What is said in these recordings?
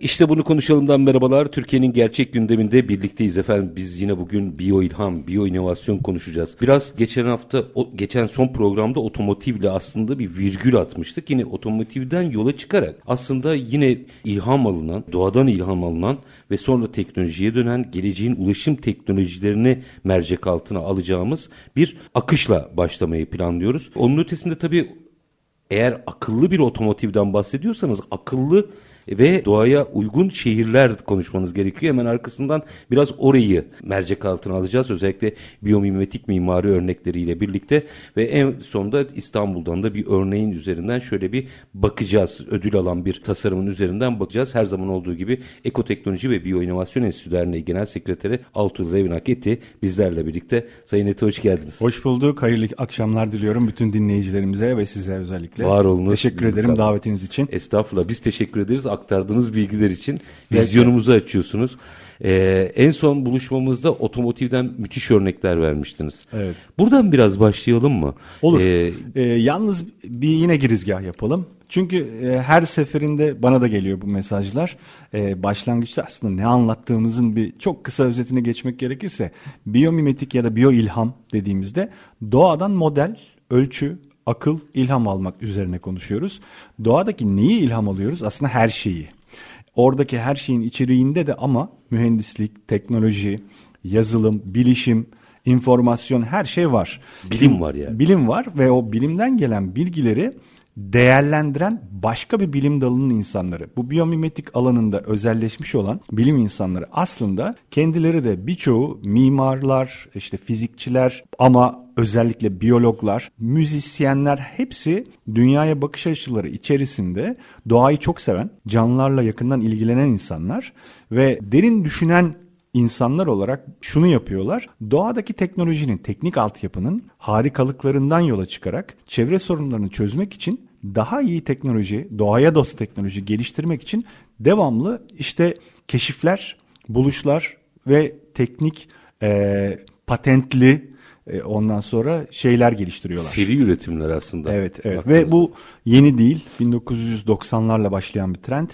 İşte bunu konuşalımdan merhabalar. Türkiye'nin gerçek gündeminde birlikteyiz efendim. Biz yine bugün biyo ilham, biyo inovasyon konuşacağız. Biraz geçen hafta, o, geçen son programda otomotivle aslında bir virgül atmıştık. Yine otomotivden yola çıkarak aslında yine ilham alınan, doğadan ilham alınan ve sonra teknolojiye dönen geleceğin ulaşım teknolojilerini mercek altına alacağımız bir akışla başlamayı planlıyoruz. Onun ötesinde tabii eğer akıllı bir otomotivden bahsediyorsanız akıllı ve doğaya uygun şehirler konuşmanız gerekiyor. Hemen arkasından biraz orayı mercek altına alacağız. Özellikle biyomimetik mimari örnekleriyle birlikte ve en sonunda İstanbul'dan da bir örneğin üzerinden şöyle bir bakacağız. Ödül alan bir tasarımın üzerinden bakacağız. Her zaman olduğu gibi Ekoteknoloji ve Biyoinovasyon Enstitüsü Derneği Genel Sekreteri Altur Revinak Eti bizlerle birlikte. Sayın Eti hoş geldiniz. Hoş bulduk. Hayırlı akşamlar diliyorum bütün dinleyicilerimize ve size özellikle. Var olunuz. Teşekkür ederim davetiniz için. Estağfurullah biz teşekkür ederiz aktardığınız bilgiler için vizyonumuzu açıyorsunuz. Ee, en son buluşmamızda otomotivden müthiş örnekler vermiştiniz. Evet. Buradan biraz başlayalım mı? Olur. Ee, ee, yalnız bir yine girizgah yapalım. Çünkü e, her seferinde bana da geliyor bu mesajlar. E, başlangıçta aslında ne anlattığımızın bir çok kısa özetine geçmek gerekirse biyomimetik ya da biyo ilham dediğimizde doğadan model, ölçü, akıl, ilham almak üzerine konuşuyoruz. Doğadaki neyi ilham alıyoruz? Aslında her şeyi. Oradaki her şeyin içeriğinde de ama mühendislik, teknoloji, yazılım, bilişim, informasyon her şey var. Bilim var yani. Bilim var ve o bilimden gelen bilgileri değerlendiren başka bir bilim dalının insanları. Bu biyomimetik alanında özelleşmiş olan bilim insanları aslında kendileri de birçoğu mimarlar, işte fizikçiler ama özellikle biyologlar, müzisyenler hepsi dünyaya bakış açıları içerisinde doğayı çok seven, canlılarla yakından ilgilenen insanlar ve derin düşünen insanlar olarak şunu yapıyorlar. Doğadaki teknolojinin, teknik altyapının harikalıklarından yola çıkarak çevre sorunlarını çözmek için daha iyi teknoloji, doğaya dost teknoloji geliştirmek için devamlı işte keşifler, buluşlar ve teknik e, patentli e, ondan sonra şeyler geliştiriyorlar. Seri üretimler aslında. Evet, evet. Ve bu yeni değil. 1990'larla başlayan bir trend.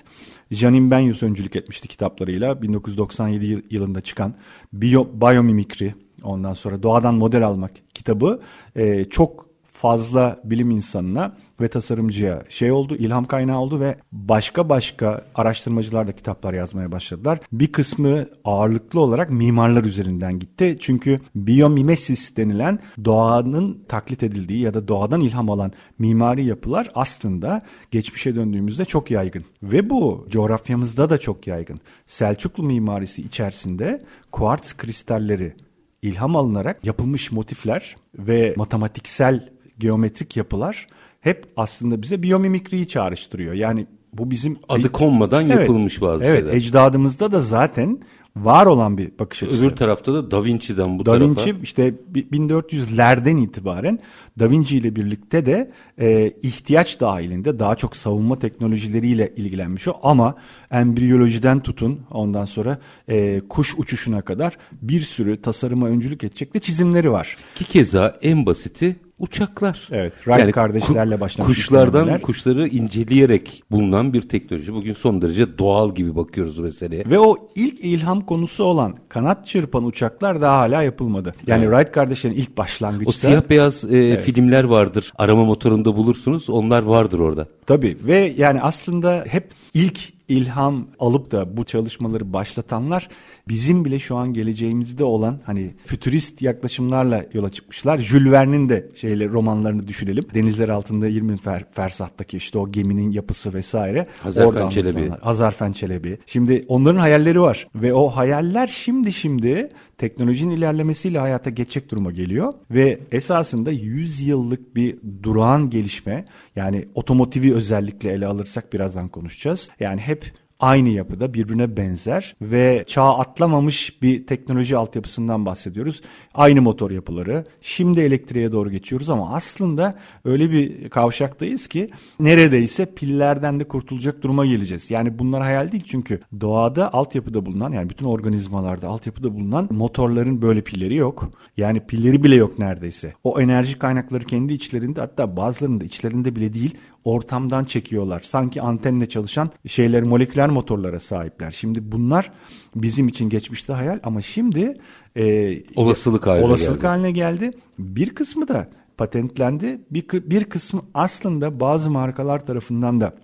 Janine Benyus öncülük etmişti kitaplarıyla. 1997 yılında çıkan Bio, Biomimikri, ondan sonra Doğadan Model Almak kitabı e, çok fazla bilim insanına ve tasarımcıya şey oldu, ilham kaynağı oldu ve başka başka araştırmacılar da kitaplar yazmaya başladılar. Bir kısmı ağırlıklı olarak mimarlar üzerinden gitti. Çünkü biyomimesis denilen doğanın taklit edildiği ya da doğadan ilham alan mimari yapılar aslında geçmişe döndüğümüzde çok yaygın. Ve bu coğrafyamızda da çok yaygın. Selçuklu mimarisi içerisinde kuartz kristalleri ilham alınarak yapılmış motifler ve matematiksel geometrik yapılar hep aslında bize biyomimikriyi çağrıştırıyor. Yani bu bizim adı konmadan evet, yapılmış bazı evet, şeyler. Evet, ecdadımızda da zaten var olan bir bakış açısı. Öbür tarafta da Da Vinci'den bu da tarafa. Da Vinci işte 1400'lerden itibaren Da Vinci ile birlikte de e, ihtiyaç dahilinde daha çok savunma teknolojileriyle ilgilenmiş o ama embriyolojiden tutun ondan sonra e, kuş uçuşuna kadar bir sürü tasarıma öncülük edecek de çizimleri var. Ki keza en basiti uçaklar. Evet, Wright yani kardeşlerle başlamış. Kuşlardan kuşları inceleyerek bulunan bir teknoloji. Bugün son derece doğal gibi bakıyoruz meseleye. Ve o ilk ilham konusu olan kanat çırpan uçaklar daha hala yapılmadı. Yani evet. Wright kardeşlerin ilk başlangıçta. O siyah beyaz e, evet. filmler vardır. Arama motorunda bulursunuz. Onlar vardır orada. Tabii ve yani aslında hep ilk ilham alıp da bu çalışmaları başlatanlar bizim bile şu an geleceğimizde olan hani fütürist yaklaşımlarla yola çıkmışlar. Jules Verne'in de şeyle romanlarını düşünelim. Denizler altında 20 fer, fersahtaki işte o geminin yapısı vesaire. Hazarfen Çelebi. Hazarfen Çelebi. Şimdi onların hayalleri var ve o hayaller şimdi şimdi teknolojinin ilerlemesiyle hayata geçecek duruma geliyor ve esasında 100 yıllık bir durağan gelişme yani otomotivi özellikle ele alırsak birazdan konuşacağız. Yani hep aynı yapıda birbirine benzer ve çağ atlamamış bir teknoloji altyapısından bahsediyoruz. Aynı motor yapıları. Şimdi elektriğe doğru geçiyoruz ama aslında öyle bir kavşaktayız ki neredeyse pillerden de kurtulacak duruma geleceğiz. Yani bunlar hayal değil çünkü doğada altyapıda bulunan yani bütün organizmalarda altyapıda bulunan motorların böyle pilleri yok. Yani pilleri bile yok neredeyse. O enerji kaynakları kendi içlerinde hatta bazılarında içlerinde bile değil ortamdan çekiyorlar. Sanki antenle çalışan şeyler moleküler motorlara sahipler. Şimdi bunlar bizim için geçmişte hayal ama şimdi e, olasılık haline olasılık geldi. haline geldi. Bir kısmı da patentlendi. Bir, bir kısmı aslında bazı markalar tarafından da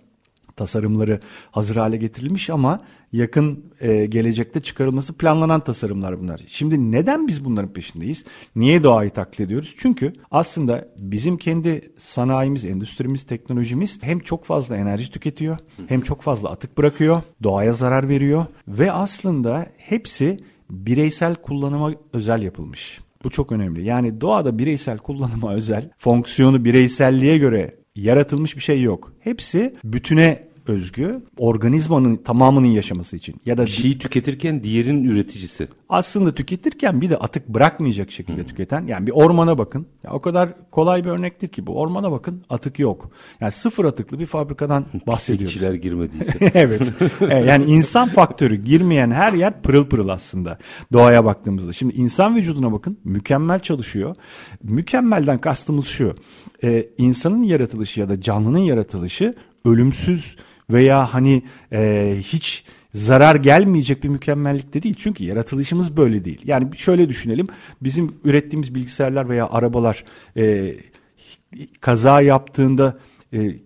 tasarımları hazır hale getirilmiş ama yakın e, gelecekte çıkarılması planlanan tasarımlar bunlar. Şimdi neden biz bunların peşindeyiz? Niye doğayı taklit ediyoruz? Çünkü aslında bizim kendi sanayimiz, endüstrimiz, teknolojimiz hem çok fazla enerji tüketiyor, hem çok fazla atık bırakıyor, doğaya zarar veriyor ve aslında hepsi bireysel kullanıma özel yapılmış. Bu çok önemli. Yani doğada bireysel kullanıma özel, fonksiyonu bireyselliğe göre yaratılmış bir şey yok. Hepsi bütüne özgü organizmanın tamamının yaşaması için ya da bir şeyi tüketirken diğerinin üreticisi. Aslında tüketirken bir de atık bırakmayacak şekilde hmm. tüketen yani bir ormana bakın. Ya o kadar kolay bir örnektir ki bu. Ormana bakın atık yok. Yani sıfır atıklı bir fabrikadan bahsediyoruz. Pislikçiler girmediyse. evet. Yani insan faktörü girmeyen her yer pırıl pırıl aslında doğaya baktığımızda. Şimdi insan vücuduna bakın mükemmel çalışıyor. Mükemmelden kastımız şu. Ee, insanın yaratılışı ya da canlının yaratılışı ölümsüz veya hani e, hiç zarar gelmeyecek bir mükemmellikte değil. Çünkü yaratılışımız böyle değil. Yani şöyle düşünelim. Bizim ürettiğimiz bilgisayarlar veya arabalar e, kaza yaptığında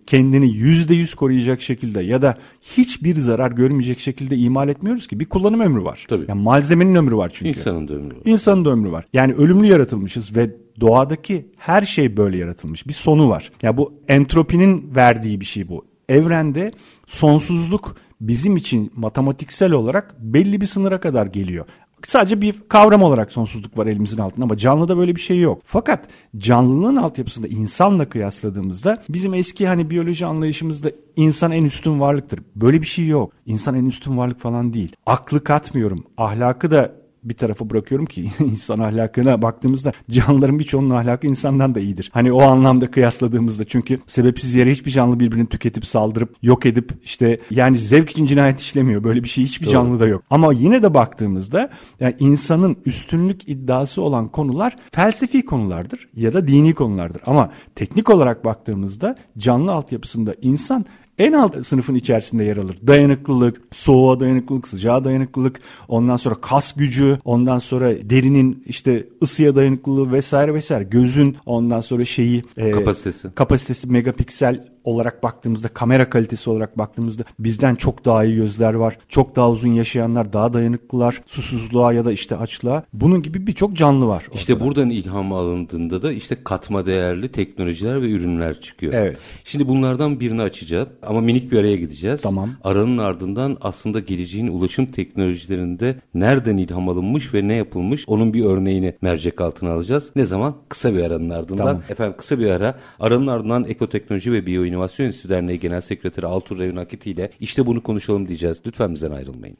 kendini yüzde yüz koruyacak şekilde ya da hiçbir zarar görmeyecek şekilde imal etmiyoruz ki. Bir kullanım ömrü var. Tabii. Yani malzemenin ömrü var çünkü. İnsanın da ömrü var. İnsanın da ömrü var. Yani ölümlü yaratılmışız ve doğadaki her şey böyle yaratılmış. Bir sonu var. Ya yani bu entropinin verdiği bir şey bu evrende sonsuzluk bizim için matematiksel olarak belli bir sınıra kadar geliyor. Sadece bir kavram olarak sonsuzluk var elimizin altında ama canlıda böyle bir şey yok. Fakat canlılığın altyapısında insanla kıyasladığımızda bizim eski hani biyoloji anlayışımızda insan en üstün varlıktır. Böyle bir şey yok. İnsan en üstün varlık falan değil. Aklı katmıyorum. Ahlakı da bir tarafa bırakıyorum ki insan ahlakına baktığımızda canlıların birçoğunun ahlakı insandan da iyidir. Hani o anlamda kıyasladığımızda çünkü sebepsiz yere hiçbir canlı birbirini tüketip saldırıp yok edip işte yani zevk için cinayet işlemiyor. Böyle bir şey hiçbir canlı da yok. Ama yine de baktığımızda yani insanın üstünlük iddiası olan konular felsefi konulardır ya da dini konulardır. Ama teknik olarak baktığımızda canlı altyapısında insan en alt sınıfın içerisinde yer alır. Dayanıklılık, soğuğa dayanıklılık, sıcağa dayanıklılık, ondan sonra kas gücü, ondan sonra derinin işte ısıya dayanıklılığı vesaire vesaire. Gözün ondan sonra şeyi e, kapasitesi. Kapasitesi megapiksel olarak baktığımızda, kamera kalitesi olarak baktığımızda bizden çok daha iyi gözler var. Çok daha uzun yaşayanlar, daha dayanıklılar, susuzluğa ya da işte açlığa. Bunun gibi birçok canlı var. İşte ortada. buradan ilham alındığında da işte katma değerli teknolojiler ve ürünler çıkıyor. Evet. Şimdi bunlardan birini açacağız ama minik bir araya gideceğiz. Tamam. Aranın ardından aslında geleceğin ulaşım teknolojilerinde nereden ilham alınmış ve ne yapılmış onun bir örneğini mercek altına alacağız. Ne zaman? Kısa bir aranın ardından. Tamam. Efendim kısa bir ara. Aranın ardından ekoteknoloji ve biyo İnovasyon Enstitüsü Derneği Genel Sekreteri Altur Revin Akiti ile işte bunu konuşalım diyeceğiz. Lütfen bizden ayrılmayın.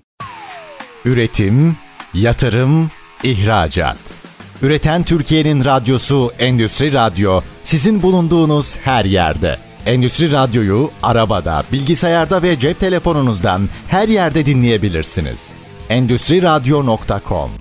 Üretim, yatırım, ihracat. Üreten Türkiye'nin radyosu Endüstri Radyo sizin bulunduğunuz her yerde. Endüstri Radyo'yu arabada, bilgisayarda ve cep telefonunuzdan her yerde dinleyebilirsiniz. Endüstri Radyo.com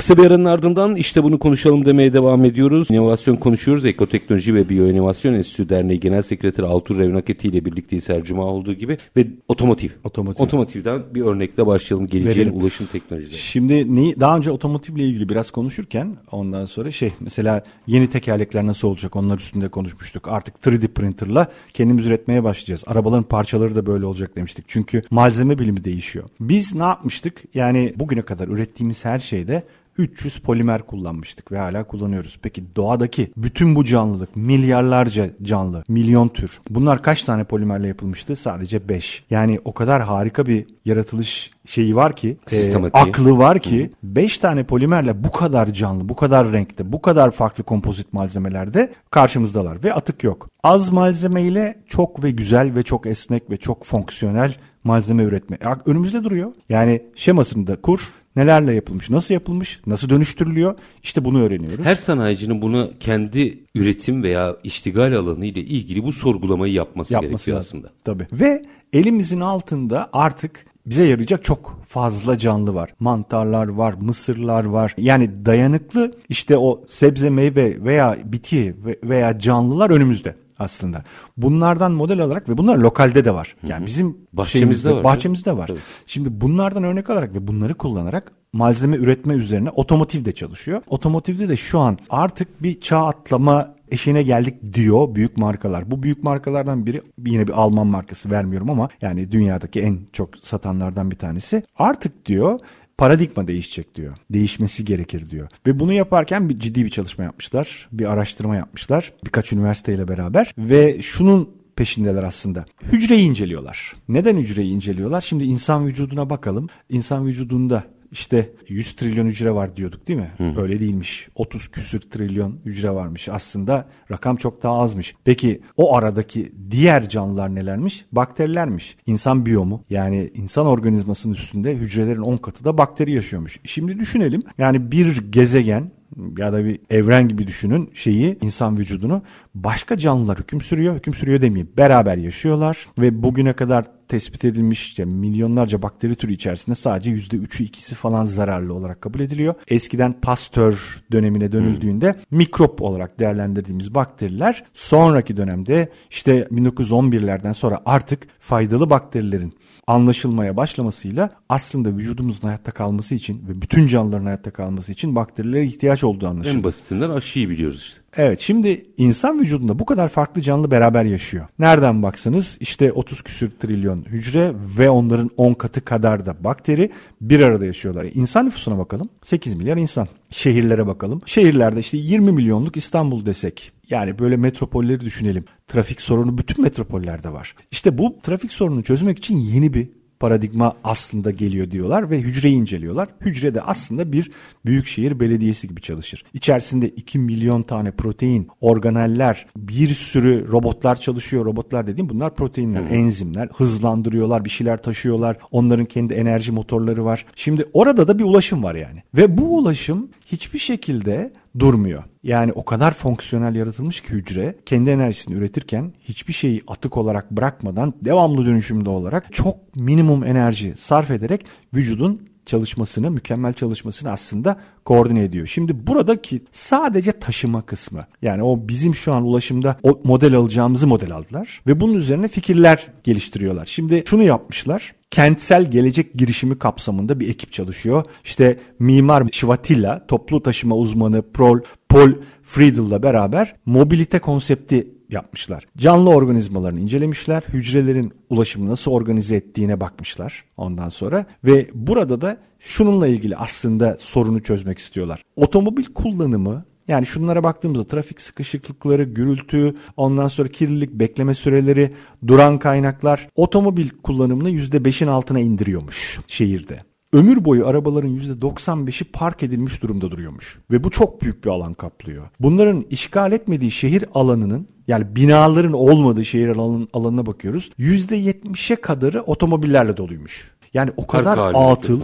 Kısa bir aranın ardından işte bunu konuşalım demeye devam ediyoruz. İnovasyon konuşuyoruz. Ekoteknoloji ve Biyoinovasyon Enstitüsü Derneği Genel Sekreteri Altur Revnaketi ile birlikteyiz her cuma olduğu gibi ve otomotiv. Otomotiv. Otomotivden bir örnekle başlayalım. Geleceğin Verelim. ulaşım teknolojileri. Şimdi neyi, daha önce otomotivle ilgili biraz konuşurken ondan sonra şey mesela yeni tekerlekler nasıl olacak onlar üstünde konuşmuştuk. Artık 3D printerla kendimiz üretmeye başlayacağız. Arabaların parçaları da böyle olacak demiştik. Çünkü malzeme bilimi değişiyor. Biz ne yapmıştık? Yani bugüne kadar ürettiğimiz her şeyde 300 polimer kullanmıştık ve hala kullanıyoruz. Peki doğadaki bütün bu canlılık, milyarlarca canlı, milyon tür. Bunlar kaç tane polimerle yapılmıştı? Sadece 5. Yani o kadar harika bir yaratılış şeyi var ki, e, aklı var ki 5 tane polimerle bu kadar canlı, bu kadar renkte, bu kadar farklı kompozit malzemelerde karşımızdalar ve atık yok. Az malzemeyle çok ve güzel ve çok esnek ve çok fonksiyonel malzeme üretme. Önümüzde duruyor. Yani şemasını da kur. Nelerle yapılmış, nasıl yapılmış, nasıl dönüştürülüyor? İşte bunu öğreniyoruz. Her sanayicinin bunu kendi üretim veya iştigal alanı ile ilgili bu sorgulamayı yapması, yapması gerekiyor lazım. aslında. Tabii. Ve elimizin altında artık bize yarayacak çok fazla canlı var. Mantarlar var, mısırlar var. Yani dayanıklı işte o sebze, meyve veya bitki veya canlılar önümüzde aslında. Bunlardan model alarak ve bunlar lokalde de var. Yani bizim bahçemizde var. Bahçemizde var. Tabii. Şimdi bunlardan örnek alarak ve bunları kullanarak malzeme üretme üzerine otomotiv de çalışıyor. Otomotivde de şu an artık bir çağ atlama eşine geldik diyor büyük markalar. Bu büyük markalardan biri yine bir Alman markası vermiyorum ama yani dünyadaki en çok satanlardan bir tanesi. Artık diyor paradigma değişecek diyor. Değişmesi gerekir diyor. Ve bunu yaparken bir ciddi bir çalışma yapmışlar. Bir araştırma yapmışlar. Birkaç üniversiteyle beraber ve şunun peşindeler aslında. Hücreyi inceliyorlar. Neden hücreyi inceliyorlar? Şimdi insan vücuduna bakalım. İnsan vücudunda işte 100 trilyon hücre var diyorduk değil mi? Hı. Öyle değilmiş. 30 küsür trilyon hücre varmış. Aslında rakam çok daha azmış. Peki o aradaki diğer canlılar nelermiş? Bakterilermiş. İnsan biyomu yani insan organizmasının üstünde hücrelerin 10 katı da bakteri yaşıyormuş. Şimdi düşünelim. Yani bir gezegen ya da bir evren gibi düşünün şeyi insan vücudunu başka canlılar hüküm sürüyor. Hüküm sürüyor demeyeyim. Beraber yaşıyorlar ve bugüne kadar tespit edilmiş işte milyonlarca bakteri türü içerisinde sadece %3'ü ikisi falan zararlı olarak kabul ediliyor. Eskiden Pasteur dönemine dönüldüğünde hmm. mikrop olarak değerlendirdiğimiz bakteriler sonraki dönemde işte 1911'lerden sonra artık faydalı bakterilerin anlaşılmaya başlamasıyla aslında vücudumuzun hayatta kalması için ve bütün canlıların hayatta kalması için bakterilere ihtiyaç olduğu anlaşıldı. En basitinden aşıyı biliyoruz işte. Evet şimdi insan vücudunda bu kadar farklı canlı beraber yaşıyor. Nereden baksanız işte 30 küsür trilyon hücre ve onların 10 katı kadar da bakteri bir arada yaşıyorlar. İnsan nüfusuna bakalım 8 milyar insan. Şehirlere bakalım. Şehirlerde işte 20 milyonluk İstanbul desek yani böyle metropolleri düşünelim. Trafik sorunu bütün metropollerde var. İşte bu trafik sorununu çözmek için yeni bir paradigma aslında geliyor diyorlar ve hücreyi inceliyorlar. Hücre de aslında bir büyükşehir belediyesi gibi çalışır. İçerisinde 2 milyon tane protein, organeller, bir sürü robotlar çalışıyor. Robotlar dediğim bunlar proteinler, hmm. enzimler. Hızlandırıyorlar, bir şeyler taşıyorlar. Onların kendi enerji motorları var. Şimdi orada da bir ulaşım var yani. Ve bu ulaşım hiçbir şekilde durmuyor. Yani o kadar fonksiyonel yaratılmış ki hücre kendi enerjisini üretirken hiçbir şeyi atık olarak bırakmadan devamlı dönüşümde olarak çok minimum enerji sarf ederek vücudun çalışmasını, mükemmel çalışmasını aslında koordine ediyor. Şimdi buradaki sadece taşıma kısmı yani o bizim şu an ulaşımda o model alacağımızı model aldılar ve bunun üzerine fikirler geliştiriyorlar. Şimdi şunu yapmışlar kentsel gelecek girişimi kapsamında bir ekip çalışıyor. İşte mimar Şivatilla, toplu taşıma uzmanı Paul, Paul Friedel'la beraber mobilite konsepti yapmışlar. Canlı organizmalarını incelemişler. Hücrelerin ulaşımı nasıl organize ettiğine bakmışlar ondan sonra. Ve burada da şununla ilgili aslında sorunu çözmek istiyorlar. Otomobil kullanımı yani şunlara baktığımızda trafik sıkışıklıkları, gürültü, ondan sonra kirlilik, bekleme süreleri, duran kaynaklar otomobil kullanımını %5'in altına indiriyormuş şehirde ömür boyu arabaların %95'i park edilmiş durumda duruyormuş. Ve bu çok büyük bir alan kaplıyor. Bunların işgal etmediği şehir alanının yani binaların olmadığı şehir alanın, alanına bakıyoruz. %70'e kadarı otomobillerle doluymuş. Yani o kadar atıl,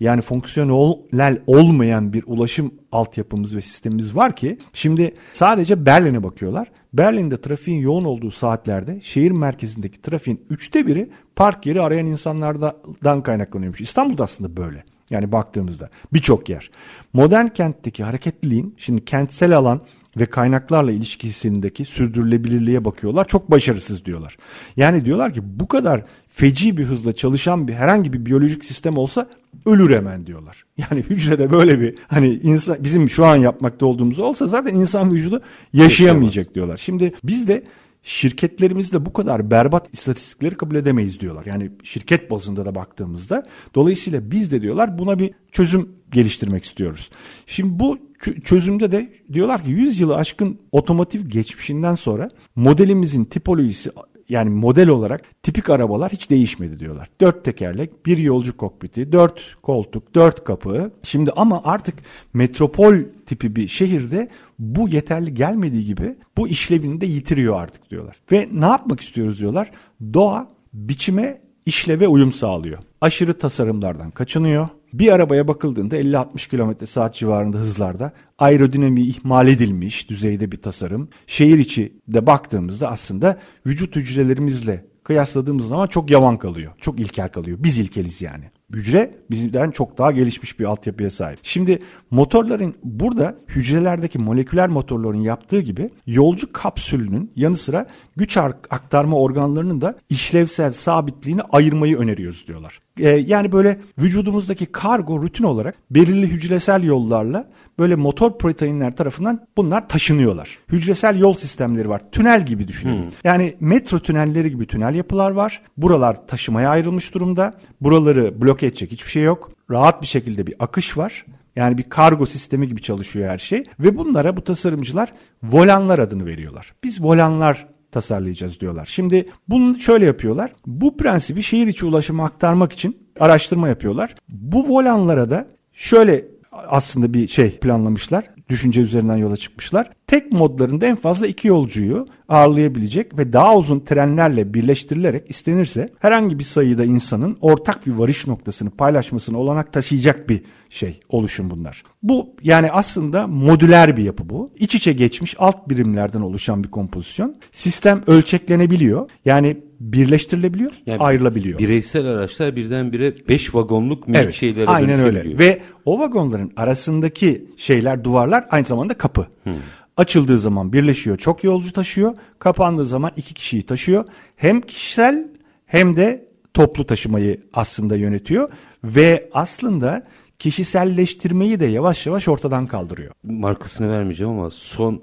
yani fonksiyonel olmayan bir ulaşım altyapımız ve sistemimiz var ki şimdi sadece Berlin'e bakıyorlar. Berlin'de trafiğin yoğun olduğu saatlerde şehir merkezindeki trafiğin üçte biri park yeri arayan insanlardan kaynaklanıyormuş. İstanbul'da aslında böyle. Yani baktığımızda birçok yer. Modern kentteki hareketliliğin şimdi kentsel alan ve kaynaklarla ilişkisindeki sürdürülebilirliğe bakıyorlar. Çok başarısız diyorlar. Yani diyorlar ki bu kadar feci bir hızla çalışan bir herhangi bir biyolojik sistem olsa ölür hemen diyorlar. Yani hücrede böyle bir hani insan bizim şu an yapmakta olduğumuz olsa zaten insan vücudu yaşayamayacak diyorlar. Şimdi biz de şirketlerimizde bu kadar berbat istatistikleri kabul edemeyiz diyorlar. Yani şirket bazında da baktığımızda. Dolayısıyla biz de diyorlar buna bir çözüm geliştirmek istiyoruz. Şimdi bu çözümde de diyorlar ki 100 yılı aşkın otomotiv geçmişinden sonra modelimizin tipolojisi yani model olarak tipik arabalar hiç değişmedi diyorlar. Dört tekerlek, bir yolcu kokpiti, dört koltuk, dört kapı. Şimdi ama artık metropol tipi bir şehirde bu yeterli gelmediği gibi bu işlevini de yitiriyor artık diyorlar. Ve ne yapmak istiyoruz diyorlar? Doğa biçime işleve uyum sağlıyor. Aşırı tasarımlardan kaçınıyor. Bir arabaya bakıldığında 50-60 km saat civarında hızlarda aerodinamiği ihmal edilmiş düzeyde bir tasarım. Şehir içi de baktığımızda aslında vücut hücrelerimizle kıyasladığımız zaman çok yavan kalıyor. Çok ilkel kalıyor. Biz ilkeliz yani. Hücre bizden çok daha gelişmiş bir altyapıya sahip. Şimdi motorların burada hücrelerdeki moleküler motorların yaptığı gibi yolcu kapsülünün yanı sıra güç aktarma organlarının da işlevsel sabitliğini ayırmayı öneriyoruz diyorlar. Ee, yani böyle vücudumuzdaki kargo rutin olarak belirli hücresel yollarla böyle motor proteinler tarafından bunlar taşınıyorlar. Hücresel yol sistemleri var. Tünel gibi düşünün. Hmm. Yani metro tünelleri gibi tünel yapılar var. Buralar taşımaya ayrılmış durumda. Buraları bloke edecek hiçbir şey yok. Rahat bir şekilde bir akış var. Yani bir kargo sistemi gibi çalışıyor her şey. Ve bunlara bu tasarımcılar volanlar adını veriyorlar. Biz volanlar tasarlayacağız diyorlar. Şimdi bunu şöyle yapıyorlar. Bu prensibi şehir içi ulaşıma aktarmak için araştırma yapıyorlar. Bu volanlara da şöyle aslında bir şey planlamışlar. Düşünce üzerinden yola çıkmışlar. Tek modlarında en fazla iki yolcuyu ağırlayabilecek ve daha uzun trenlerle birleştirilerek istenirse herhangi bir sayıda insanın ortak bir varış noktasını paylaşmasına olanak taşıyacak bir şey oluşum bunlar. Bu yani aslında modüler bir yapı bu. İç içe geçmiş alt birimlerden oluşan bir kompozisyon. Sistem ölçeklenebiliyor. Yani birleştirilebiliyor, yani ayrılabiliyor. Bireysel araçlar birdenbire 5 vagonluk evet, şeylere Aynen öyle. Ve o vagonların arasındaki şeyler duvarlar aynı zamanda kapı. Hmm. Açıldığı zaman birleşiyor, çok yolcu taşıyor. Kapandığı zaman iki kişiyi taşıyor. Hem kişisel hem de toplu taşımayı aslında yönetiyor ve aslında kişiselleştirmeyi de yavaş yavaş ortadan kaldırıyor. Markasını vermeyeceğim ama son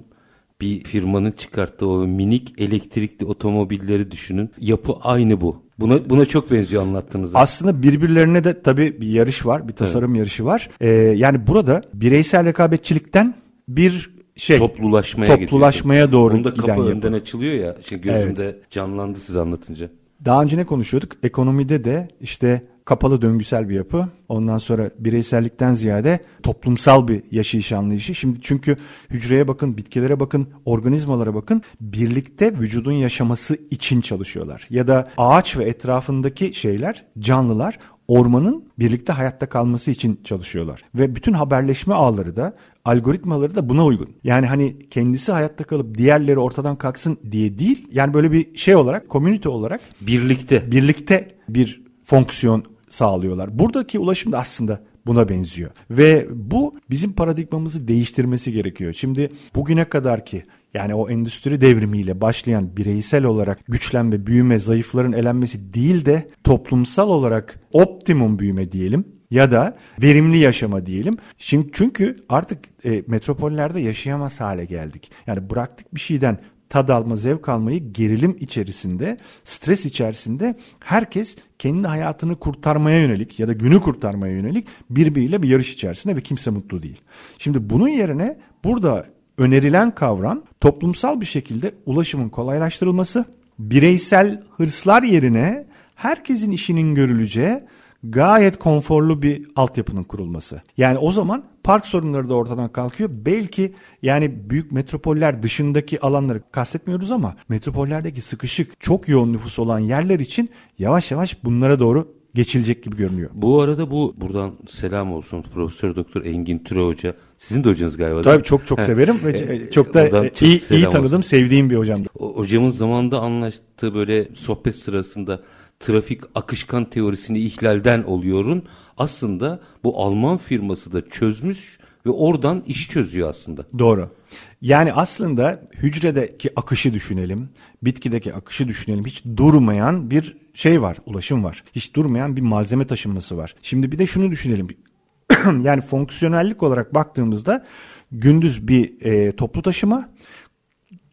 bir firmanın çıkarttığı o minik elektrikli otomobilleri düşünün. Yapı aynı bu. Buna buna çok benziyor anlattığınız. Aslında birbirlerine de tabii bir yarış var, bir tasarım evet. yarışı var. Ee, yani burada bireysel rekabetçilikten bir şey toplulaşmaya toplulaşmaya doğru Bunda kapı giden önden yapı. açılıyor ya. Şimdi gözümde evet. canlandı siz anlatınca. Daha önce ne konuşuyorduk? Ekonomide de işte kapalı döngüsel bir yapı. Ondan sonra bireysellikten ziyade toplumsal bir yaşayış anlayışı. Şimdi çünkü hücreye bakın, bitkilere bakın, organizmalara bakın. Birlikte vücudun yaşaması için çalışıyorlar. Ya da ağaç ve etrafındaki şeyler, canlılar ormanın birlikte hayatta kalması için çalışıyorlar. Ve bütün haberleşme ağları da algoritmaları da buna uygun. Yani hani kendisi hayatta kalıp diğerleri ortadan kalksın diye değil. Yani böyle bir şey olarak, komünite olarak birlikte birlikte bir fonksiyon sağlıyorlar. Buradaki ulaşım da aslında buna benziyor. Ve bu bizim paradigmamızı değiştirmesi gerekiyor. Şimdi bugüne kadar ki yani o endüstri devrimiyle başlayan bireysel olarak güçlenme, büyüme, zayıfların elenmesi değil de toplumsal olarak optimum büyüme diyelim ya da verimli yaşama diyelim. Şimdi çünkü artık e, metropollerde yaşayamaz hale geldik. Yani bıraktık bir şeyden tad alma, zevk almayı gerilim içerisinde, stres içerisinde herkes kendi hayatını kurtarmaya yönelik ya da günü kurtarmaya yönelik birbiriyle bir yarış içerisinde ve kimse mutlu değil. Şimdi bunun yerine burada önerilen kavram toplumsal bir şekilde ulaşımın kolaylaştırılması, bireysel hırslar yerine herkesin işinin görüleceği gayet konforlu bir altyapının kurulması. Yani o zaman park sorunları da ortadan kalkıyor. Belki yani büyük metropoller dışındaki alanları kastetmiyoruz ama metropollerdeki sıkışık çok yoğun nüfus olan yerler için yavaş yavaş bunlara doğru geçilecek gibi görünüyor. Bu arada bu buradan selam olsun Profesör Doktor Engin Türe Hoca. Sizin de hocanız galiba. Tabii çok çok severim ve e, çok da çok iyi, iyi tanıdım, olsun. sevdiğim bir hocamdı. Hocamın zamanında anlaştığı böyle sohbet sırasında trafik akışkan teorisini ihlalden oluyorun aslında bu Alman firması da çözmüş ve oradan iş çözüyor aslında. Doğru. Yani aslında hücredeki akışı düşünelim, bitkideki akışı düşünelim. Hiç durmayan bir şey var, ulaşım var. Hiç durmayan bir malzeme taşınması var. Şimdi bir de şunu düşünelim. yani fonksiyonellik olarak baktığımızda gündüz bir e, toplu taşıma,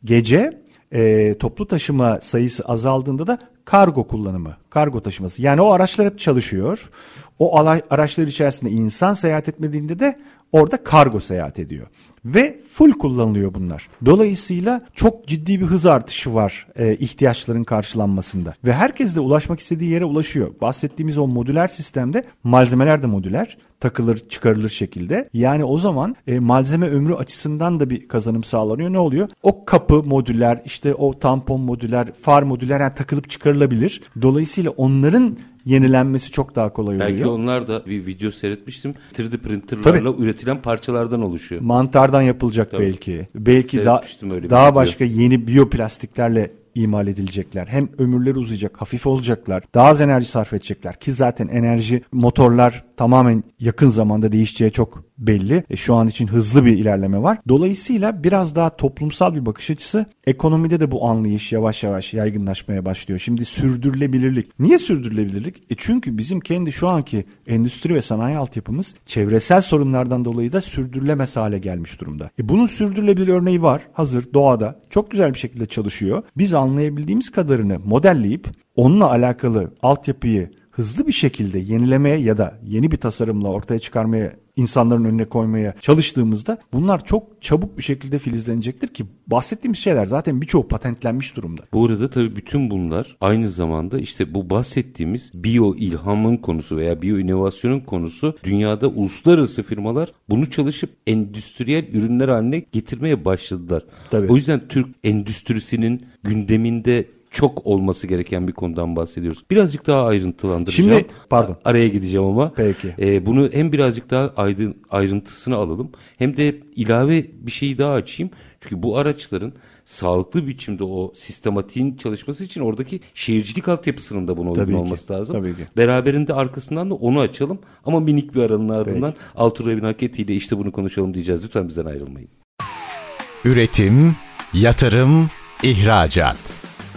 gece e, toplu taşıma sayısı azaldığında da kargo kullanımı, kargo taşıması. Yani o araçlar hep çalışıyor. O araçlar içerisinde insan seyahat etmediğinde de orada kargo seyahat ediyor. Ve full kullanılıyor bunlar. Dolayısıyla çok ciddi bir hız artışı var e, ihtiyaçların karşılanmasında. Ve herkes de ulaşmak istediği yere ulaşıyor. Bahsettiğimiz o modüler sistemde malzemeler de modüler takılır çıkarılır şekilde. Yani o zaman e, malzeme ömrü açısından da bir kazanım sağlanıyor. Ne oluyor? O kapı modüler, işte o tampon modüler, far modüler yani takılıp çıkarılabilir. Dolayısıyla onların yenilenmesi çok daha kolay oluyor. Belki onlar da bir video seyretmiştim. 3D printerlarla Tabii. üretilen parçalardan oluşuyor. Mantardan yapılacak Tabii. belki. Belki daha daha başka yeni biyoplastiklerle imal edilecekler. Hem ömürleri uzayacak, hafif olacaklar, daha az enerji sarf edecekler ki zaten enerji motorlar tamamen yakın zamanda değişeceği çok belli. E, şu an için hızlı bir ilerleme var. Dolayısıyla biraz daha toplumsal bir bakış açısı. Ekonomide de bu anlayış yavaş yavaş yaygınlaşmaya başlıyor. Şimdi sürdürülebilirlik. Niye sürdürülebilirlik? E çünkü bizim kendi şu anki endüstri ve sanayi altyapımız çevresel sorunlardan dolayı da sürdürülemez hale gelmiş durumda. E bunun sürdürülebilir örneği var. Hazır doğada. Çok güzel bir şekilde çalışıyor. Biz anlayabildiğimiz kadarını modelleyip onunla alakalı altyapıyı hızlı bir şekilde yenilemeye ya da yeni bir tasarımla ortaya çıkarmaya insanların önüne koymaya çalıştığımızda bunlar çok çabuk bir şekilde filizlenecektir ki bahsettiğimiz şeyler zaten birçoğu patentlenmiş durumda. Bu arada tabii bütün bunlar aynı zamanda işte bu bahsettiğimiz biyo ilhamın konusu veya biyo inovasyonun konusu dünyada uluslararası firmalar bunu çalışıp endüstriyel ürünler haline getirmeye başladılar. Tabii. O yüzden Türk endüstrisinin gündeminde çok olması gereken bir konudan bahsediyoruz. Birazcık daha ayrıntılandıracağım. Şimdi pardon. Araya gideceğim ama. Peki. E, bunu hem birazcık daha aydın, ayrıntısını alalım hem de ilave bir şeyi daha açayım. Çünkü bu araçların sağlıklı biçimde o sistematiğin çalışması için oradaki şehircilik altyapısının da buna uygun tabii olması ki, lazım. Tabii ki. Beraberinde arkasından da onu açalım ama minik bir aranın ardından Altur Revin Haketi ile işte bunu konuşalım diyeceğiz. Lütfen bizden ayrılmayın. Üretim, yatırım, ihracat.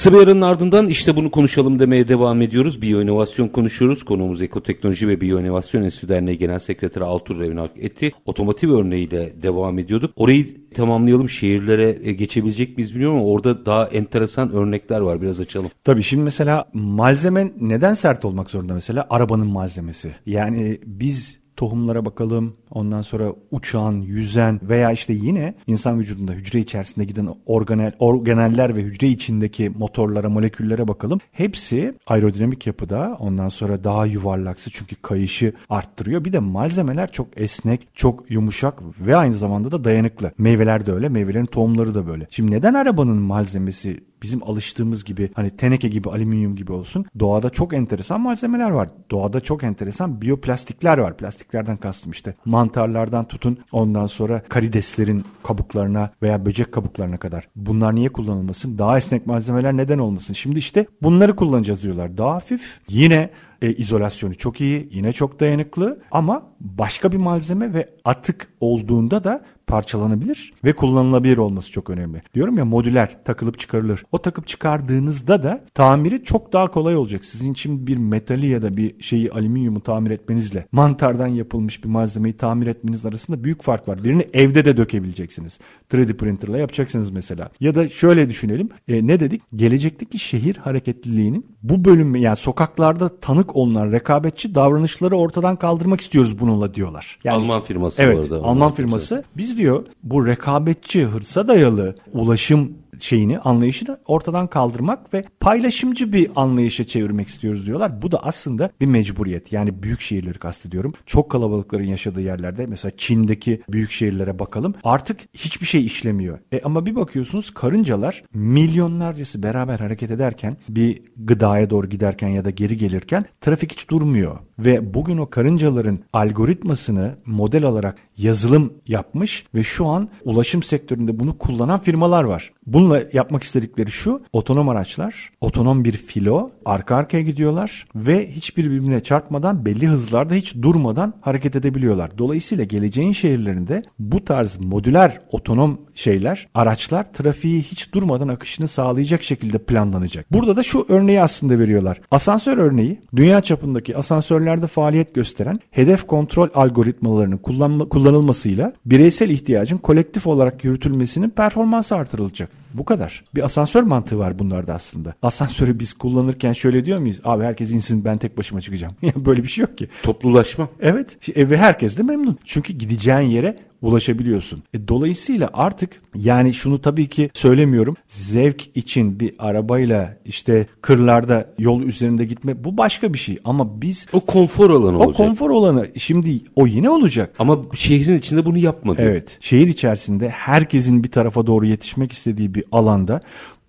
Kısa bir aranın ardından işte bunu konuşalım demeye devam ediyoruz. Biyoinovasyon konuşuyoruz. Konuğumuz Ekoteknoloji ve Biyoinovasyon Enstitü Derneği Genel Sekreteri Altur Revinak Eti. Otomotiv örneğiyle devam ediyorduk. Orayı tamamlayalım. Şehirlere e, geçebilecek miyiz bilmiyorum ama orada daha enteresan örnekler var. Biraz açalım. Tabii şimdi mesela malzeme neden sert olmak zorunda mesela? Arabanın malzemesi. Yani biz tohumlara bakalım. Ondan sonra uçan, yüzen veya işte yine insan vücudunda hücre içerisinde giden organel, organeller ve hücre içindeki motorlara, moleküllere bakalım. Hepsi aerodinamik yapıda. Ondan sonra daha yuvarlaksı çünkü kayışı arttırıyor. Bir de malzemeler çok esnek, çok yumuşak ve aynı zamanda da dayanıklı. Meyveler de öyle, meyvelerin tohumları da böyle. Şimdi neden arabanın malzemesi bizim alıştığımız gibi hani teneke gibi alüminyum gibi olsun. Doğada çok enteresan malzemeler var. Doğada çok enteresan biyoplastikler var. Plastiklerden kastım işte mantarlardan tutun ondan sonra karideslerin kabuklarına veya böcek kabuklarına kadar. Bunlar niye kullanılmasın? Daha esnek malzemeler neden olmasın? Şimdi işte bunları kullanacağız diyorlar. Daha hafif yine e, izolasyonu çok iyi, yine çok dayanıklı ama başka bir malzeme ve atık olduğunda da parçalanabilir ve kullanılabilir olması çok önemli. Diyorum ya modüler takılıp çıkarılır. O takıp çıkardığınızda da tamiri çok daha kolay olacak. Sizin için bir metali ya da bir şeyi alüminyumu tamir etmenizle mantardan yapılmış bir malzemeyi tamir etmeniz arasında büyük fark var. Birini evde de dökebileceksiniz. 3D printerla yapacaksınız mesela. Ya da şöyle düşünelim. E, ne dedik? Gelecekteki şehir hareketliliğinin bu bölüm yani sokaklarda tanık olunan rekabetçi davranışları ortadan kaldırmak istiyoruz bununla diyorlar. Yani, Alman firması evet, orada. Alman firması. Biz diyor bu rekabetçi, hırsa dayalı ulaşım şeyini, anlayışını ortadan kaldırmak ve paylaşımcı bir anlayışa çevirmek istiyoruz diyorlar. Bu da aslında bir mecburiyet. Yani büyük şehirleri kastediyorum. Çok kalabalıkların yaşadığı yerlerde mesela Çin'deki büyük şehirlere bakalım. Artık hiçbir şey işlemiyor. E ama bir bakıyorsunuz karıncalar milyonlarcası beraber hareket ederken bir gıdaya doğru giderken ya da geri gelirken trafik hiç durmuyor. Ve bugün o karıncaların algoritmasını model alarak yazılım yapmış ve şu an ulaşım sektöründe bunu kullanan firmalar var. Bununla yapmak istedikleri şu otonom araçlar, otonom bir filo arka arkaya gidiyorlar ve hiçbir birbirine çarpmadan belli hızlarda hiç durmadan hareket edebiliyorlar. Dolayısıyla geleceğin şehirlerinde bu tarz modüler otonom şeyler, araçlar trafiği hiç durmadan akışını sağlayacak şekilde planlanacak. Burada da şu örneği aslında veriyorlar. Asansör örneği dünya çapındaki asansörlerde faaliyet gösteren hedef kontrol algoritmalarının kullanma, kullanılmasıyla bireysel ihtiyacın kolektif olarak yürütülmesinin performansı artırılacak. Bu kadar. Bir asansör mantığı var bunlarda aslında. Asansörü biz kullanırken şöyle diyor muyuz? Abi herkes insin ben tek başıma çıkacağım. Böyle bir şey yok ki. Toplulaşma. Evet. Ve herkes de memnun. Çünkü gideceğin yere ulaşabiliyorsun. E, dolayısıyla artık yani şunu tabii ki söylemiyorum. Zevk için bir arabayla işte kırlarda yol üzerinde gitme bu başka bir şey. Ama biz o konfor alanı o olacak. O konfor alanı şimdi o yine olacak. Ama şehrin içinde bunu yapmadı. Evet. Şehir içerisinde herkesin bir tarafa doğru yetişmek istediği bir alanda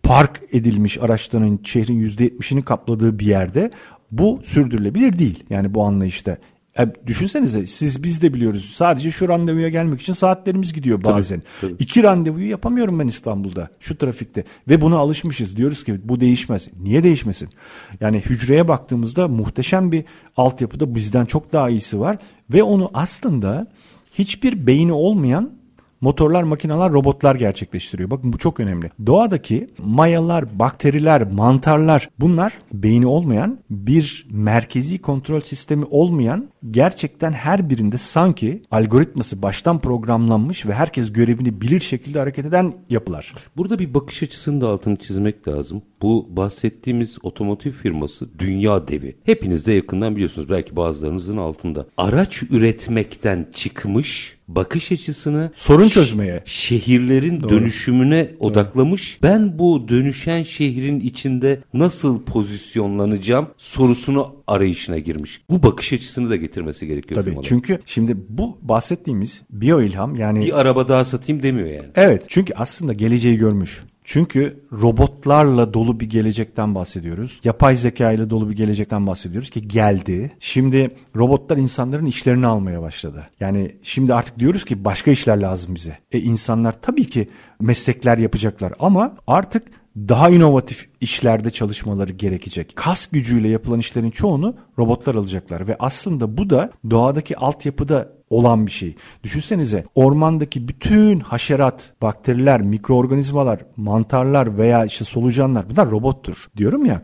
park edilmiş araçların şehrin %70'ini kapladığı bir yerde bu sürdürülebilir değil. Yani bu anlayışta e, düşünsenize siz biz de biliyoruz. Sadece şu randevuya gelmek için saatlerimiz gidiyor bazen. Tabii, tabii. İki randevuyu yapamıyorum ben İstanbul'da şu trafikte. Ve buna alışmışız. Diyoruz ki bu değişmez. Niye değişmesin? Yani hücreye baktığımızda muhteşem bir altyapıda bizden çok daha iyisi var. Ve onu aslında hiçbir beyni olmayan motorlar, makineler, robotlar gerçekleştiriyor. Bakın bu çok önemli. Doğadaki mayalar, bakteriler, mantarlar bunlar beyni olmayan bir merkezi kontrol sistemi olmayan gerçekten her birinde sanki algoritması baştan programlanmış ve herkes görevini bilir şekilde hareket eden yapılar. Burada bir bakış açısını da altını çizmek lazım. Bu bahsettiğimiz otomotiv firması dünya devi. Hepiniz de yakından biliyorsunuz belki bazılarınızın altında. Araç üretmekten çıkmış bakış açısını sorun çözmeye, şehirlerin Doğru. dönüşümüne Doğru. odaklamış. Ben bu dönüşen şehrin içinde nasıl pozisyonlanacağım sorusunu arayışına girmiş. Bu bakış açısını da getirmesi gerekiyor Tabii firmalar. çünkü şimdi bu bahsettiğimiz biyo ilham yani bir araba daha satayım demiyor yani. Evet çünkü aslında geleceği görmüş. Çünkü robotlarla dolu bir gelecekten bahsediyoruz. Yapay zeka ile dolu bir gelecekten bahsediyoruz ki geldi. Şimdi robotlar insanların işlerini almaya başladı. Yani şimdi artık diyoruz ki başka işler lazım bize. E insanlar tabii ki meslekler yapacaklar ama artık daha inovatif işlerde çalışmaları gerekecek. Kas gücüyle yapılan işlerin çoğunu robotlar alacaklar ve aslında bu da doğadaki altyapıda olan bir şey. Düşünsenize ormandaki bütün haşerat, bakteriler, mikroorganizmalar, mantarlar veya işte solucanlar bunlar robottur diyorum ya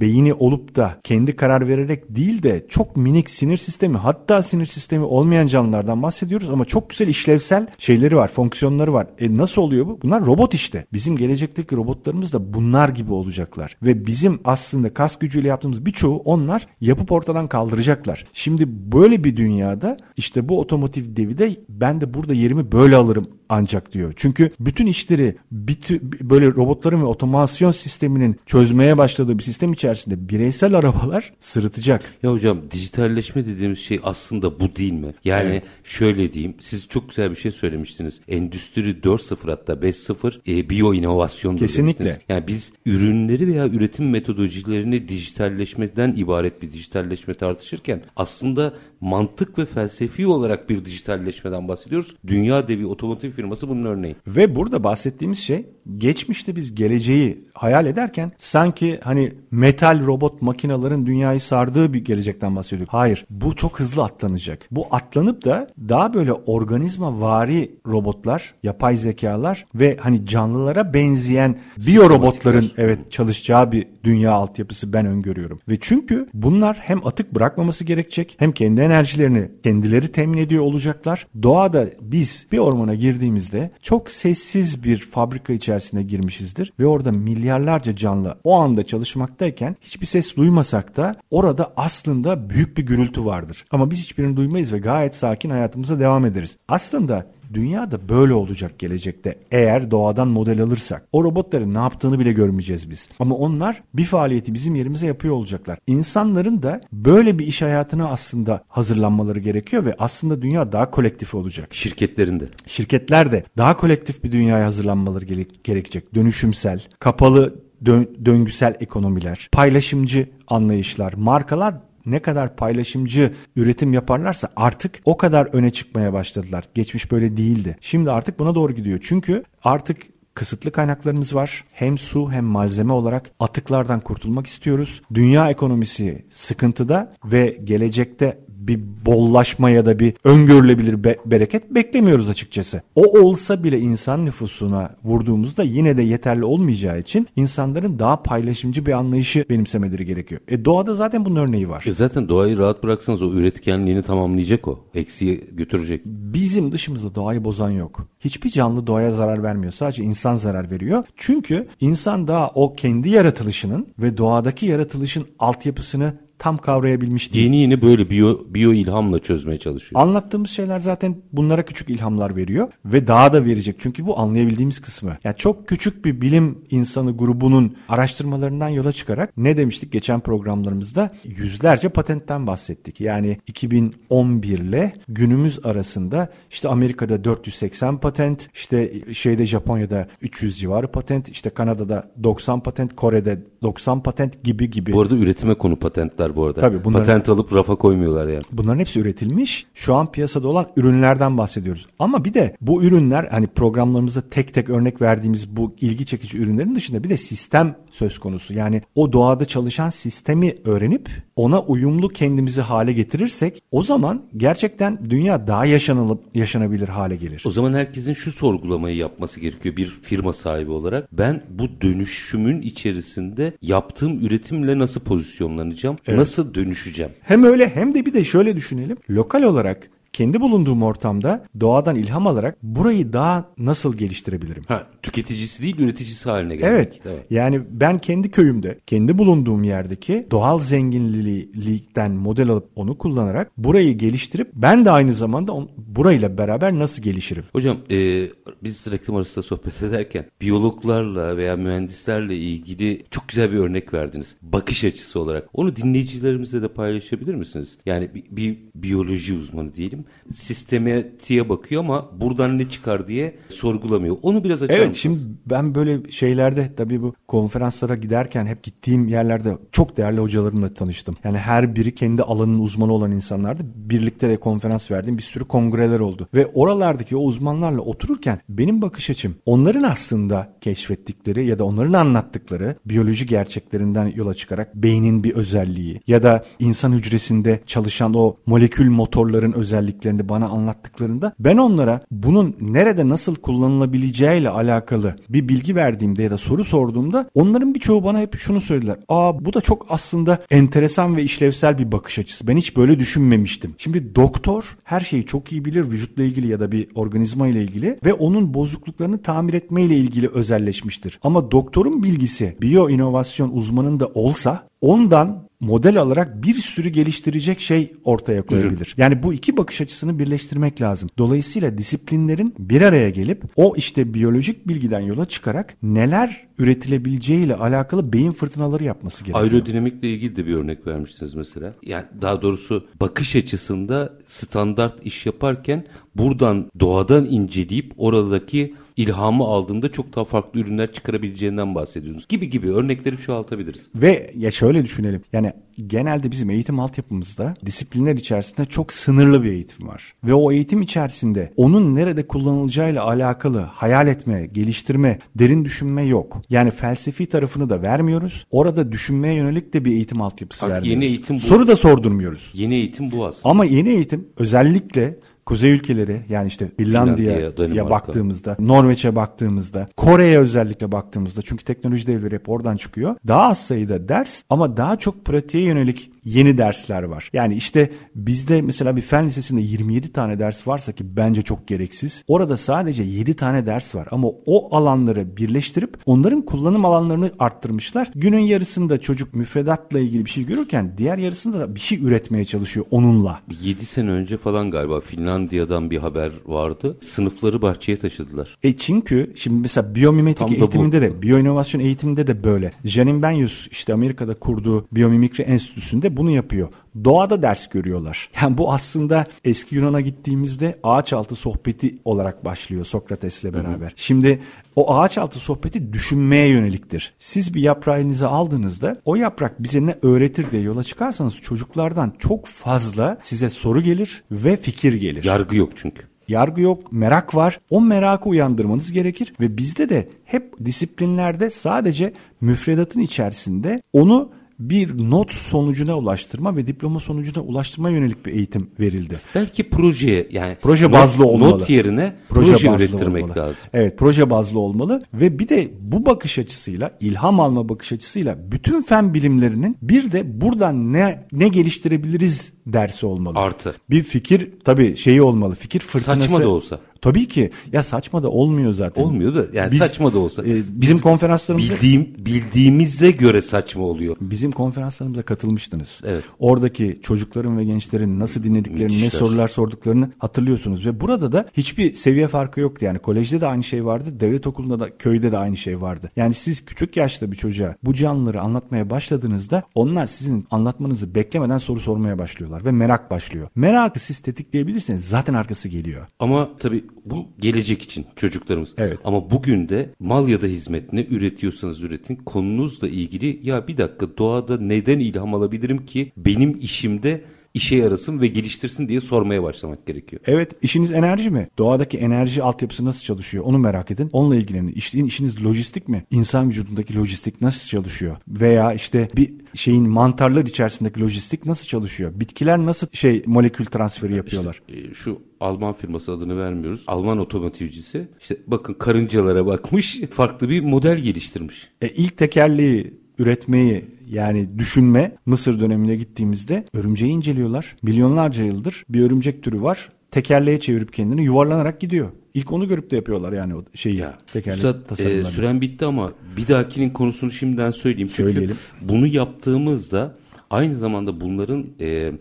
beyni olup da kendi karar vererek değil de çok minik sinir sistemi hatta sinir sistemi olmayan canlılardan bahsediyoruz ama çok güzel işlevsel şeyleri var, fonksiyonları var. E nasıl oluyor bu? Bunlar robot işte. Bizim gelecekteki robotlarımız da bunlar gibi olacaklar. Ve bizim aslında kas gücüyle yaptığımız birçoğu onlar yapıp ortadan kaldıracaklar. Şimdi böyle bir dünyada işte bu otomotiv devi de ben de burada yerimi böyle alırım ancak diyor. Çünkü bütün işleri biti, böyle robotların ve otomasyon sisteminin çözmeye başladığı bir sistem içerisinde bireysel arabalar sırıtacak. Ya hocam dijitalleşme dediğimiz şey aslında bu değil mi? Yani evet. şöyle diyeyim siz çok güzel bir şey söylemiştiniz. Endüstri 4.0 hatta 5.0 e, biyo inovasyon Kesinlikle. Demiştiniz. Yani biz ürünleri veya üretim metodolojilerini dijitalleşmeden ibaret bir dijitalleşme tartışırken aslında mantık ve felsefi olarak bir dijitalleşmeden bahsediyoruz. Dünya devi otomotiv firması bunun örneği. Ve burada bahsettiğimiz şey geçmişte biz geleceği hayal ederken sanki hani metal robot makinaların dünyayı sardığı bir gelecekten bahsediyorduk. Hayır bu çok hızlı atlanacak. Bu atlanıp da daha böyle organizma vari robotlar, yapay zekalar ve hani canlılara benzeyen biyorobotların evet çalışacağı bir dünya altyapısı ben öngörüyorum. Ve çünkü bunlar hem atık bırakmaması gerekecek hem kendi enerjilerini kendileri temin ediyor olacaklar. Doğada biz bir ormana girdiğimizde çok sessiz bir fabrika içerisine girmişizdir ve orada milyarlarca canlı o anda çalışmaktayken hiçbir ses duymasak da orada aslında büyük bir gürültü vardır. Ama biz hiçbirini duymayız ve gayet sakin hayatımıza devam ederiz. Aslında Dünya da böyle olacak gelecekte eğer doğadan model alırsak. O robotların ne yaptığını bile görmeyeceğiz biz. Ama onlar bir faaliyeti bizim yerimize yapıyor olacaklar. İnsanların da böyle bir iş hayatına aslında hazırlanmaları gerekiyor ve aslında dünya daha kolektif olacak. Şirketlerinde. Şirketler de daha kolektif bir dünyaya hazırlanmaları gerekecek. Dönüşümsel, kapalı dön- döngüsel ekonomiler, paylaşımcı anlayışlar, markalar ne kadar paylaşımcı üretim yaparlarsa artık o kadar öne çıkmaya başladılar. Geçmiş böyle değildi. Şimdi artık buna doğru gidiyor. Çünkü artık kısıtlı kaynaklarımız var. Hem su hem malzeme olarak atıklardan kurtulmak istiyoruz. Dünya ekonomisi sıkıntıda ve gelecekte bir bollaşma ya da bir öngörülebilir be- bereket beklemiyoruz açıkçası. O olsa bile insan nüfusuna vurduğumuzda yine de yeterli olmayacağı için insanların daha paylaşımcı bir anlayışı benimsemeleri gerekiyor. E doğada zaten bunun örneği var. E zaten doğayı rahat bıraksanız o üretkenliğini tamamlayacak o. Eksiye götürecek. Bizim dışımızda doğayı bozan yok. Hiçbir canlı doğaya zarar vermiyor. Sadece insan zarar veriyor. Çünkü insan daha o kendi yaratılışının ve doğadaki yaratılışın altyapısını tam kavrayabilmiş değil. Yeni yeni böyle biyo, biyo ilhamla çözmeye çalışıyor. Anlattığımız şeyler zaten bunlara küçük ilhamlar veriyor ve daha da verecek. Çünkü bu anlayabildiğimiz kısmı. Yani çok küçük bir bilim insanı grubunun araştırmalarından yola çıkarak ne demiştik geçen programlarımızda? Yüzlerce patentten bahsettik. Yani 2011 ile günümüz arasında işte Amerika'da 480 patent, işte şeyde Japonya'da 300 civarı patent, işte Kanada'da 90 patent, Kore'de 90 patent gibi gibi. Bu arada üretime konu patentler bu arada. Tabii bunların- Patent alıp rafa koymuyorlar yani. Bunların hepsi üretilmiş. Şu an piyasada olan ürünlerden bahsediyoruz. Ama bir de bu ürünler hani programlarımızda tek tek örnek verdiğimiz bu ilgi çekici ürünlerin dışında bir de sistem söz konusu. Yani o doğada çalışan sistemi öğrenip ona uyumlu kendimizi hale getirirsek o zaman gerçekten dünya daha yaşanılıp yaşanabilir hale gelir. O zaman herkesin şu sorgulamayı yapması gerekiyor bir firma sahibi olarak. Ben bu dönüşümün içerisinde yaptığım üretimle nasıl pozisyonlanacağım? Nasıl dönüşeceğim? Hem öyle hem de bir de şöyle düşünelim. Lokal olarak kendi bulunduğum ortamda doğadan ilham alarak burayı daha nasıl geliştirebilirim? Ha, tüketicisi değil üreticisi haline gelmek. Evet. Yani ben kendi köyümde, kendi bulunduğum yerdeki doğal zenginlikten model alıp onu kullanarak burayı geliştirip ben de aynı zamanda on, burayla beraber nasıl gelişirim? Hocam e, biz reklam arasında sohbet ederken biyologlarla veya mühendislerle ilgili çok güzel bir örnek verdiniz. Bakış açısı olarak. Onu dinleyicilerimizle de paylaşabilir misiniz? Yani bir, bir biyoloji uzmanı diyelim. Sistematiğe bakıyor ama buradan ne çıkar diye sorgulamıyor. Onu biraz açar Evet mısınız? şimdi ben böyle şeylerde tabii bu konferanslara giderken hep gittiğim yerlerde çok değerli hocalarımla tanıştım. Yani her biri kendi alanının uzmanı olan insanlardı. Birlikte de konferans verdiğim bir sürü kongreler oldu. Ve oralardaki o uzmanlarla otururken benim bakış açım onların aslında keşfettikleri ya da onların anlattıkları biyoloji gerçeklerinden yola çıkarak beynin bir özelliği ya da insan hücresinde çalışan o molekül motorların özelliklerini bana anlattıklarında ben onlara bunun nerede nasıl kullanılabileceğiyle alakalı bir bilgi verdiğimde ya da soru sorduğumda onların birçoğu bana hep şunu söylediler. Aa bu da çok aslında enteresan ve işlevsel bir bakış açısı. Ben hiç böyle düşünmemiştim. Şimdi doktor her şeyi çok iyi bilir vücutla ilgili ya da bir organizma ile ilgili ve onun bozukluklarını tamir etme ile ilgili özelleşmiştir. Ama doktorun bilgisi biyo inovasyon uzmanında olsa ondan model alarak bir sürü geliştirecek şey ortaya koyabilir. Yani bu iki bakış açısını birleştirmek lazım. Dolayısıyla disiplinlerin bir araya gelip o işte biyolojik bilgiden yola çıkarak neler üretilebileceğiyle alakalı beyin fırtınaları yapması gerekiyor. Aerodinamikle ilgili de bir örnek vermiştiniz mesela. Yani daha doğrusu bakış açısında standart iş yaparken buradan doğadan inceleyip oradaki ilhamı aldığında çok daha farklı ürünler çıkarabileceğinden bahsediyorsunuz. Gibi gibi örnekleri çoğaltabiliriz. Ve ya şöyle düşünelim. Yani genelde bizim eğitim altyapımızda disiplinler içerisinde çok sınırlı bir eğitim var. Ve o eğitim içerisinde onun nerede kullanılacağıyla alakalı hayal etme, geliştirme, derin düşünme yok. Yani felsefi tarafını da vermiyoruz. Orada düşünmeye yönelik de bir eğitim altyapısı Artık vermiyoruz. yeni eğitim bu. Soru da sordurmuyoruz. Yeni eğitim bu aslında. Ama yeni eğitim özellikle kuzey ülkeleri yani işte Finlandiya, Finlandiya'ya Danimarka. baktığımızda, Norveç'e baktığımızda, Kore'ye özellikle baktığımızda çünkü teknoloji devleri hep oradan çıkıyor. Daha az sayıda ders ama daha çok pratiğe yönelik yeni dersler var. Yani işte bizde mesela bir fen lisesinde 27 tane ders varsa ki bence çok gereksiz. Orada sadece 7 tane ders var ama o alanları birleştirip onların kullanım alanlarını arttırmışlar. Günün yarısında çocuk müfredatla ilgili bir şey görürken diğer yarısında da bir şey üretmeye çalışıyor onunla. 7 sene önce falan galiba Finlandiya'dan bir haber vardı. Sınıfları bahçeye taşıdılar. E çünkü şimdi mesela biyomimetik Tam da bu. eğitiminde de, biyoinovasyon eğitiminde de böyle. Janine Benyus işte Amerika'da kurduğu biyomimikri enstitüsünde de bunu yapıyor. Doğada ders görüyorlar. Yani bu aslında eski Yunan'a gittiğimizde ağaç altı sohbeti olarak başlıyor Sokrates'le beraber. Hı hı. Şimdi o ağaç altı sohbeti düşünmeye yöneliktir. Siz bir yaprağı elinize aldığınızda o yaprak bize ne öğretir diye yola çıkarsanız çocuklardan çok fazla size soru gelir ve fikir gelir. Yargı yok çünkü. Yargı yok, merak var. O merakı uyandırmanız gerekir ve bizde de hep disiplinlerde sadece müfredatın içerisinde onu bir not sonucuna ulaştırma ve diploma sonucuna ulaştırma yönelik bir eğitim verildi. Belki projeye yani proje bazlı not, olmalı. Not yerine proje, proje ürettirmek olmalı. lazım. Evet, proje bazlı olmalı ve bir de bu bakış açısıyla, ilham alma bakış açısıyla bütün fen bilimlerinin bir de buradan ne ne geliştirebiliriz dersi olmalı. Artı. Bir fikir tabii şeyi olmalı. Fikir fırtınası. Saçma da olsa. Tabii ki. Ya saçma da olmuyor zaten. Olmuyor da yani Biz, saçma da olsa. E, bizim Biz konferanslarımızda bildiğim bildiğimize göre saçma oluyor. Bizim konferanslarımıza katılmıştınız. Evet. Oradaki çocukların ve gençlerin nasıl dinlediklerini, Müthişler. ne sorular sorduklarını hatırlıyorsunuz ve burada da hiçbir seviye farkı yoktu. Yani kolejde de aynı şey vardı, devlet okulunda da köyde de aynı şey vardı. Yani siz küçük yaşta bir çocuğa bu canlıları anlatmaya başladığınızda onlar sizin anlatmanızı beklemeden soru sormaya başlıyorlar ve merak başlıyor. Merakı siz tetikleyebilirsiniz zaten arkası geliyor. Ama tabii bu gelecek için çocuklarımız. Evet. Ama bugün de mal ya da hizmet ne üretiyorsanız üretin konunuzla ilgili ya bir dakika doğada neden ilham alabilirim ki benim işimde işe yarasın ve geliştirsin diye sormaya başlamak gerekiyor. Evet işiniz enerji mi? Doğadaki enerji altyapısı nasıl çalışıyor? Onu merak edin. Onunla ilgilenin. İşin, işiniz lojistik mi? İnsan vücudundaki lojistik nasıl çalışıyor? Veya işte bir şeyin mantarlar içerisindeki lojistik nasıl çalışıyor? Bitkiler nasıl şey molekül transferi yapıyorlar? İşte, şu Alman firması adını vermiyoruz. Alman otomotivcisi. İşte bakın karıncalara bakmış farklı bir model geliştirmiş. E, ilk tekerleği üretmeyi yani düşünme Mısır dönemine gittiğimizde örümceği inceliyorlar. Milyonlarca yıldır bir örümcek türü var. Tekerleğe çevirip kendini yuvarlanarak gidiyor. İlk onu görüp de yapıyorlar yani o şeyi. Ya, tekerlek Üstad, e, süren bitti ama bir dahakinin konusunu şimdiden söyleyeyim. Çünkü Söyleyelim. bunu yaptığımızda aynı zamanda bunların e,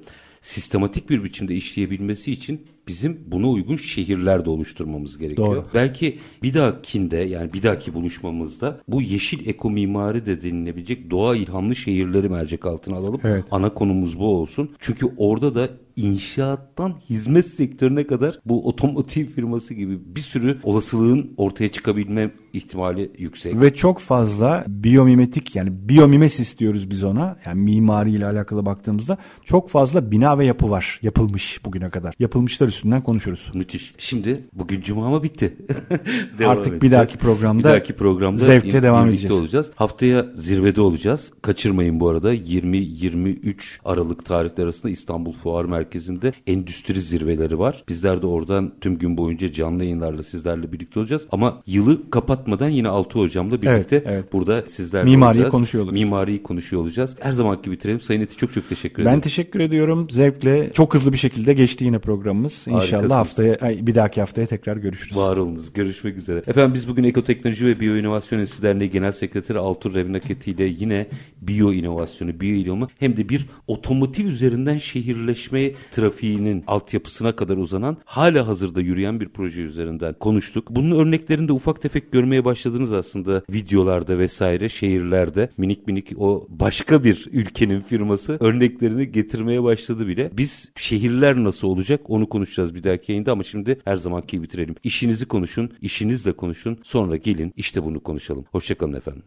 sistematik bir biçimde işleyebilmesi için bizim buna uygun şehirler de oluşturmamız gerekiyor. Doğru. Belki bir dahakinde yani bir dahaki buluşmamızda bu yeşil eko mimari de denilebilecek doğa ilhamlı şehirleri mercek altına alalım. Evet. Ana konumuz bu olsun. Çünkü orada da inşaattan hizmet sektörüne kadar bu otomotiv firması gibi bir sürü olasılığın ortaya çıkabilme ihtimali yüksek. Ve çok fazla biyomimetik yani biyomimesis diyoruz biz ona. Yani mimari ile alakalı baktığımızda çok fazla bina ve yapı var. Yapılmış bugüne kadar. Yapılmışlar üstünden konuşuruz. Müthiş. Şimdi bugün cuma mı bitti? Artık edeceğiz. bir dahaki programda, bir dahaki programda zevkle devam edeceğiz. olacağız. Haftaya zirvede olacağız. Kaçırmayın bu arada 20-23 Aralık tarihleri arasında İstanbul Fuar Merkezi'nde endüstri zirveleri var. Bizler de oradan tüm gün boyunca canlı yayınlarla sizlerle birlikte olacağız. Ama yılı kapatmadan yine Altı Hocam'la birlikte evet, evet. burada sizlerle Mimariyi olacağız. konuşuyor olacağız. Mimariyi konuşuyor olacağız. Her zamanki bitirelim. Sayın Eti çok çok teşekkür ederim. Ben teşekkür ediyorum. Zevkle çok hızlı bir şekilde geçti yine programımız. İnşallah haftaya bir dahaki haftaya tekrar görüşürüz. Var olunuz. Görüşmek üzere. Efendim biz bugün Ekoteknoloji ve Biyo İnovasyon Enstitüsü Derneği Genel Sekreteri Altur Revnaketi ile yine biyo inovasyonu, biyo ilhamı hem de bir otomotiv üzerinden şehirleşme trafiğinin altyapısına kadar uzanan hala hazırda yürüyen bir proje üzerinden konuştuk. Bunun örneklerini de ufak tefek görmeye başladınız aslında videolarda vesaire şehirlerde minik minik o başka bir ülkenin firması örneklerini getirmeye başladı bile. Biz şehirler nasıl olacak onu konuşacağız bir dahaki yayında ama şimdi her zamanki bitirelim. İşinizi konuşun, işinizle konuşun sonra gelin işte bunu konuşalım. Hoşçakalın efendim.